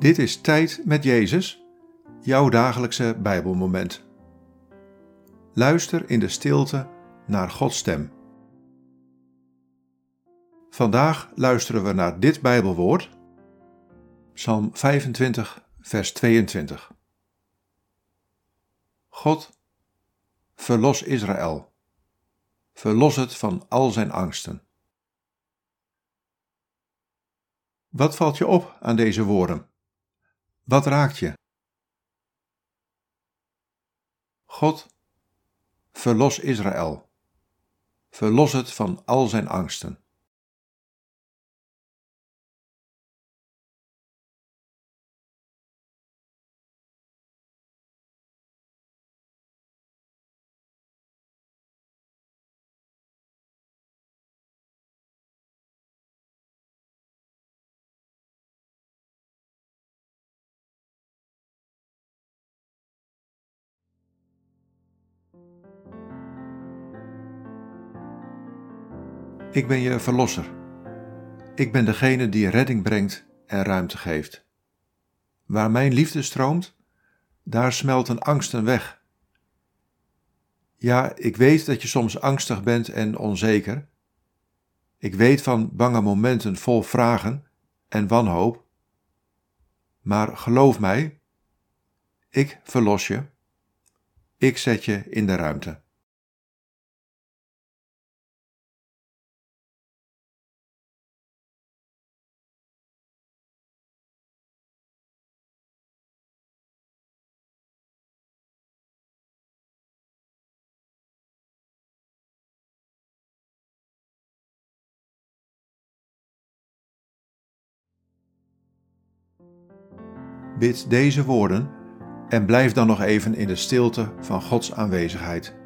Dit is Tijd met Jezus, jouw dagelijkse Bijbelmoment. Luister in de stilte naar Gods stem. Vandaag luisteren we naar dit Bijbelwoord, Psalm 25, vers 22. God, verlos Israël, verlos het van al zijn angsten. Wat valt je op aan deze woorden? Wat raakt je? God, verlos Israël. Verlos het van al zijn angsten. Ik ben je verlosser. Ik ben degene die redding brengt en ruimte geeft. Waar mijn liefde stroomt, daar smelten angsten weg. Ja, ik weet dat je soms angstig bent en onzeker. Ik weet van bange momenten vol vragen en wanhoop. Maar geloof mij, ik verlos je. Ik zet je in de ruimte. Bid deze woorden en blijf dan nog even in de stilte van Gods aanwezigheid.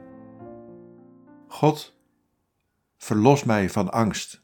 God, verlos mij van angst.